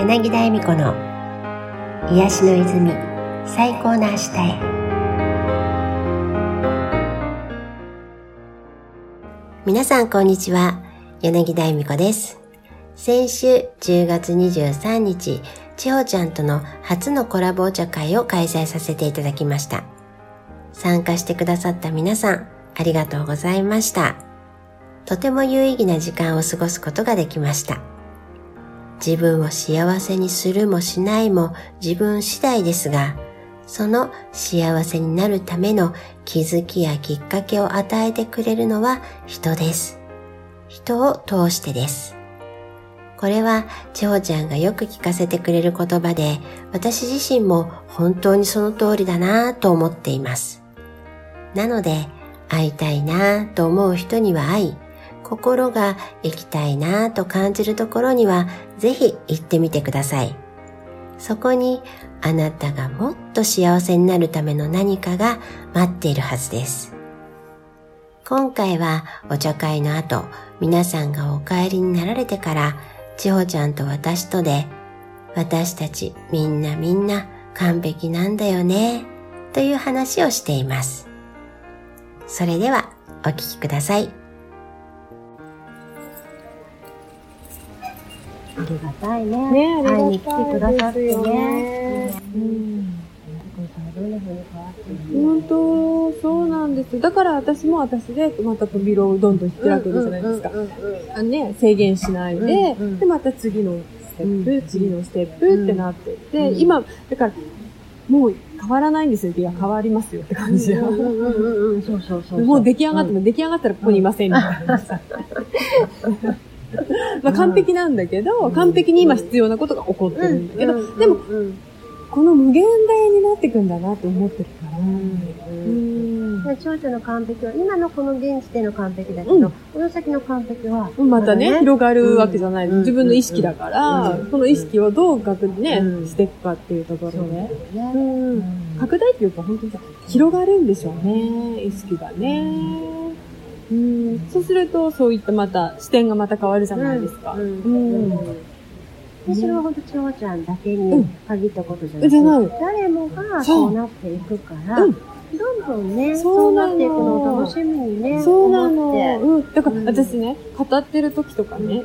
柳田恵美子の癒しの泉最高の明日へ。皆さんこんにちは。柳田恵美子です。先週10月23日千穂ちゃんとの初のコラボお茶会を開催させていただきました。参加してくださった皆さんありがとうございました。とても有意義な時間を過ごすことができました。自分を幸せにするもしないも自分次第ですが、その幸せになるための気づきやきっかけを与えてくれるのは人です。人を通してです。これは、千穂ちゃんがよく聞かせてくれる言葉で、私自身も本当にその通りだなぁと思っています。なので、会いたいなぁと思う人には会い、心が行きたいなぁと感じるところにはぜひ行ってみてください。そこにあなたがもっと幸せになるための何かが待っているはずです。今回はお茶会の後、皆さんがお帰りになられてから、千穂ちゃんと私とで、私たちみんなみんな完璧なんだよね、という話をしています。それではお聞きください。ありがたいね。ね、会いに来てくださってね。本当、そうなんです。だから私も私で、また扉をどんどん開くじゃないですか。あね、制限しないで、で、また次のステップ、次のステップってなってて、今、だから、もう変わらないんですよ。いや、変わりますよって感じで。そうそうそう。もう出来上がっても、出来上がったらここにいませんみたいな。まあ完璧なんだけど、完璧に今必要なことが起こってるんだけど、でも、この無限大になっていくんだなって思ってるから。長女の完璧は、今のこの現時点の完璧だけど、うん、この先の完璧は、またね、広がるわけじゃない、うん、自分の意識だから、この意識をどう拡ね、していくかっていうところで、ね、拡大っていうか本当に広がるんでしょうね、意識がね。うん、そうすると、そういったまた、視点がまた変わるじゃないですか。うん。うんで、それは本当、ちょうちゃんだけに限ったことじゃなくて、じゃない誰もがそうなっていくから、どんどんね、そうなっていくのを楽しみにね、そうなの。うん。だから私ね、語ってる時とかね、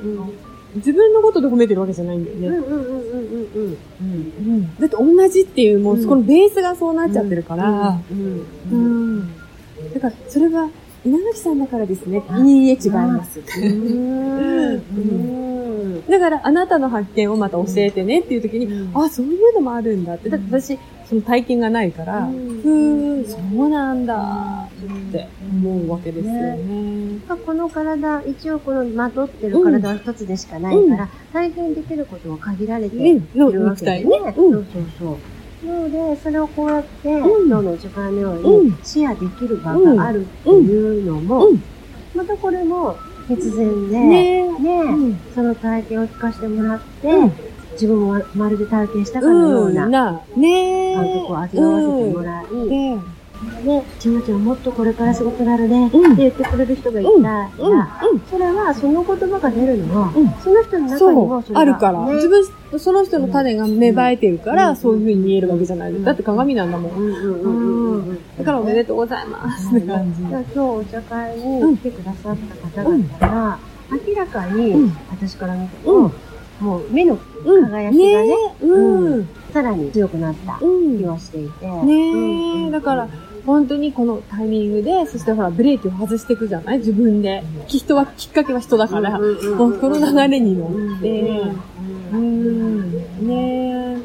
自分のことで褒めてるわけじゃないんだよね。うんうんうんうんうん。うん。だって同じっていう、もう、このベースがそうなっちゃってるから、うん。うん。だから、それが、稲垣さんだからですね。いいえ、違います。だから、あなたの発見をまた教えてねっていう時に、あ、そういうのもあるんだって。だって私、その体験がないから、ふーん、そうなんだって思うわけですよね。この体、一応このまとってる体は一つでしかないから、体験できることは限られているわけですね。そうそうそう。なので、それをこうやって、今日の時間のようにシェアできる場があるっていうのも、またこれも必然で、ね。ね、その体験を聞かせてもらって、自分もまるで体験したかのような、感覚を味わわせてもらい、で、ちまちゃんもっとこれからすごくなるね、って言ってくれる人がいたら、それは、その言葉が出るのは、その人の中にもそれが、あるから。自分、その人の種が芽生えてるから、そういう風に見えるわけじゃない。だって鏡なんだもん。だからおめでとうございます。って感じ。今日お茶会に来てくださった方々が、明らかに、私から見ても、もう目の輝きがね、うん、さらに強くなった気はしていて。ねえ、だから、本当にこのタイミングで、そしてほら、ブレーキを外していくじゃない？自分で。人は、きっかけは人だから、もうこの流れに乗って、うん、ね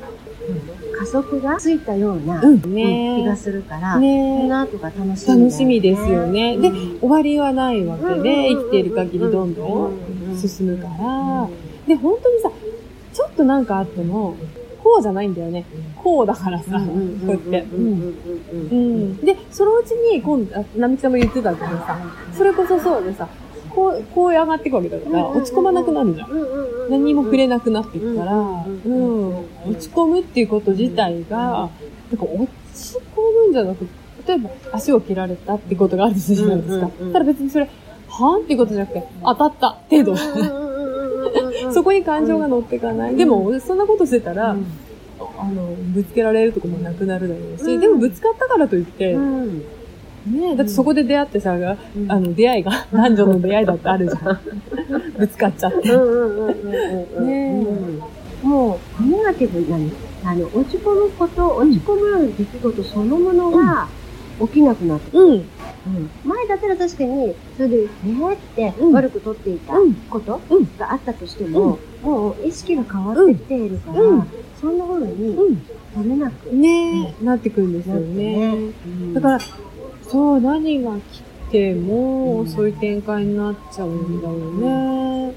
加速がついたような、気がするから、ね、この後が楽しみ、楽しみですよね。で、終わりはないわけで、生きている限りどんどん進むから、で、本当にさ、ちょっとなんかあっても、こうじゃないんだよね。こうだからさ、こうやって。で、そのうちに、今度、並木さんも言ってたけどさ、それこそそうでさ、こう、こう上がっていくわけだから、落ち込まなくなるじゃん。何も触れなくなっていくから、うん。落ち込むっていうこと自体が、なんか落ち込むんじゃなくて、例えば足を切られたってことがあるじゃないですか。ただ別にそれ、はぁっていうことじゃなくて、当たった程度。そそこに感情が乗ってかない。でも、そんなことしてたら、あの、ぶつけられるとこもなくなるだろうし、でもぶつかったからといって、ねだってそこで出会ってさ、あの、出会いが、男女の出会いだってあるじゃん。ぶつかっちゃって。ねもう、ネガティブにあの、落ち込むこと、落ち込む出来事そのものが起きなくなって、うん。前だったら確かに、それで、ねって悪く取っていたことがあったとしても、もう意識が変わってきているから、そんな風に取れなく、ねなってくるんですよね。だから、そう、何が来ても、そういう展開になっちゃうんだよね。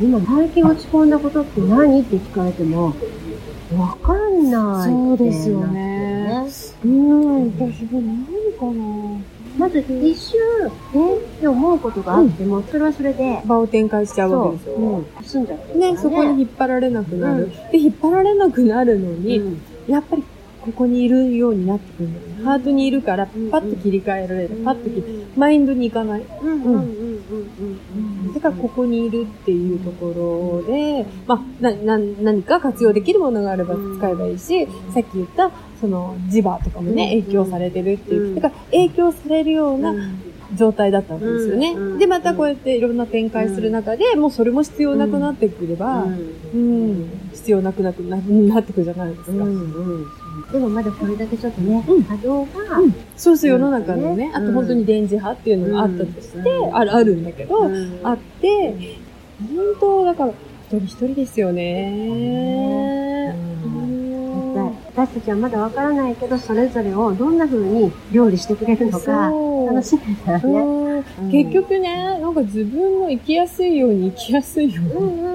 今、最近落ち込んだことって何って聞かれても、わかんない、そうですよね。うん、私も何かな。まず一瞬、え？って思うことがあっても、それはそれで。場を展開しちゃうわけですよ。うん。済んじゃう。ね、そこに引っ張られなくなる。で、引っ張られなくなるのに、やっぱりここにいるようになってくるんだよね。ハートにいるから、パッと切り替えられる。パッと切り、マインドに行かない。うん。うん。だからここにいるっていうところで、まあ、な、な、何か活用できるものがあれば使えばいいし、さっき言った、その、磁場とかもね、影響されてるっていう。だから、影響されるような状態だったわけですよね。で、またこうやっていろんな展開する中で、もうそれも必要なくなってくれば、うん、必要なくなくななってくるじゃないですか。でもまだこれだけちょっとね、波動が、そうそう世の中のね、あと本当に電磁波っていうのがあったとして、ある、あるんだけど、あって、本当、だから、一人一人ですよね。私たちはまだわからないけど、それぞれをどんな風に料理してくれるのか、楽しみだね、結局ね、なんか自分の生きやすいように生きやすいよう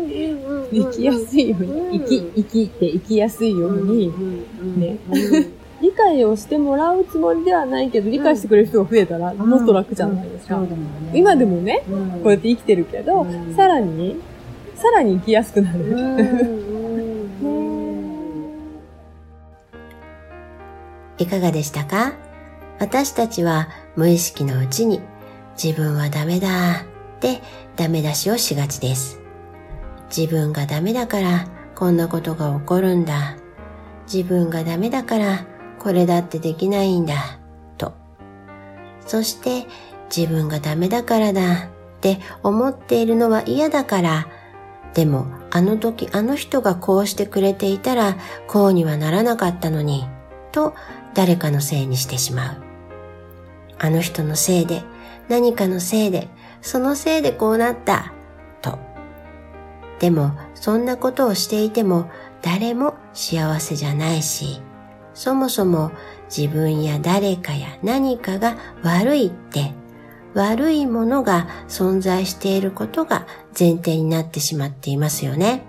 に、生きやすいように、生き、生きて生きやすいように、ね。理解をしてもらうつもりではないけど、理解してくれる人が増えたら、もっと楽じゃないですか。今でもね、こうやって生きてるけど、さらに、さらに生きやすくなる。いかがでしたか？私たちは無意識のうちに自分はダメだってダメ出しをしがちです。自分がダメだからこんなことが起こるんだ。自分がダメだからこれだってできないんだ。と。そして自分がダメだからだって思っているのは嫌だから、でもあの時あの人がこうしてくれていたらこうにはならなかったのに、と誰かのせいにしてしまう。あの人のせいで、何かのせいで、そのせいでこうなった、と。でも、そんなことをしていても、誰も幸せじゃないし、そもそも自分や誰かや何かが悪いって、悪いものが存在していることが前提になってしまっていますよね。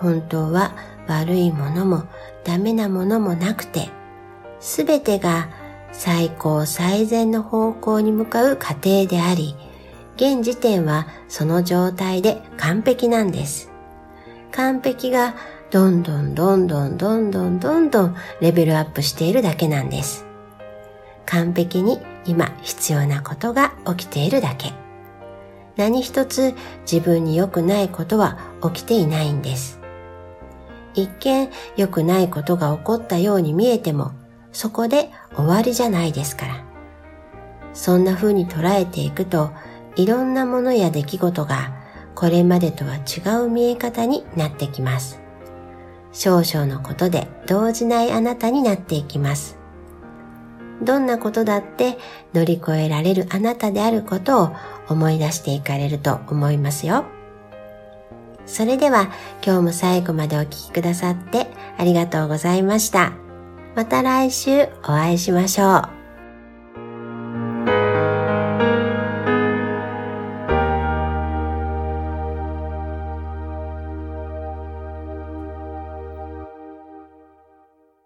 本当は悪いものもダメなものもなくて、すべてが最高最善の方向に向かう過程であり、現時点はその状態で完璧なんです。完璧がどんどんどんどんどんどんどんどんレベルアップしているだけなんです。完璧に今必要なことが起きているだけ。何一つ自分に良くないことは起きていないんです。一見良くないことが起こったように見えてもそこで終わりじゃないですから。そんな風に捉えていくと、いろんなものや出来事がこれまでとは違う見え方になってきます。少々のことで動じないあなたになっていきます。どんなことだって乗り越えられるあなたであることを思い出していかれると思いますよ。それでは今日も最後までお聴きくださってありがとうございました。また来週お会いしましょう。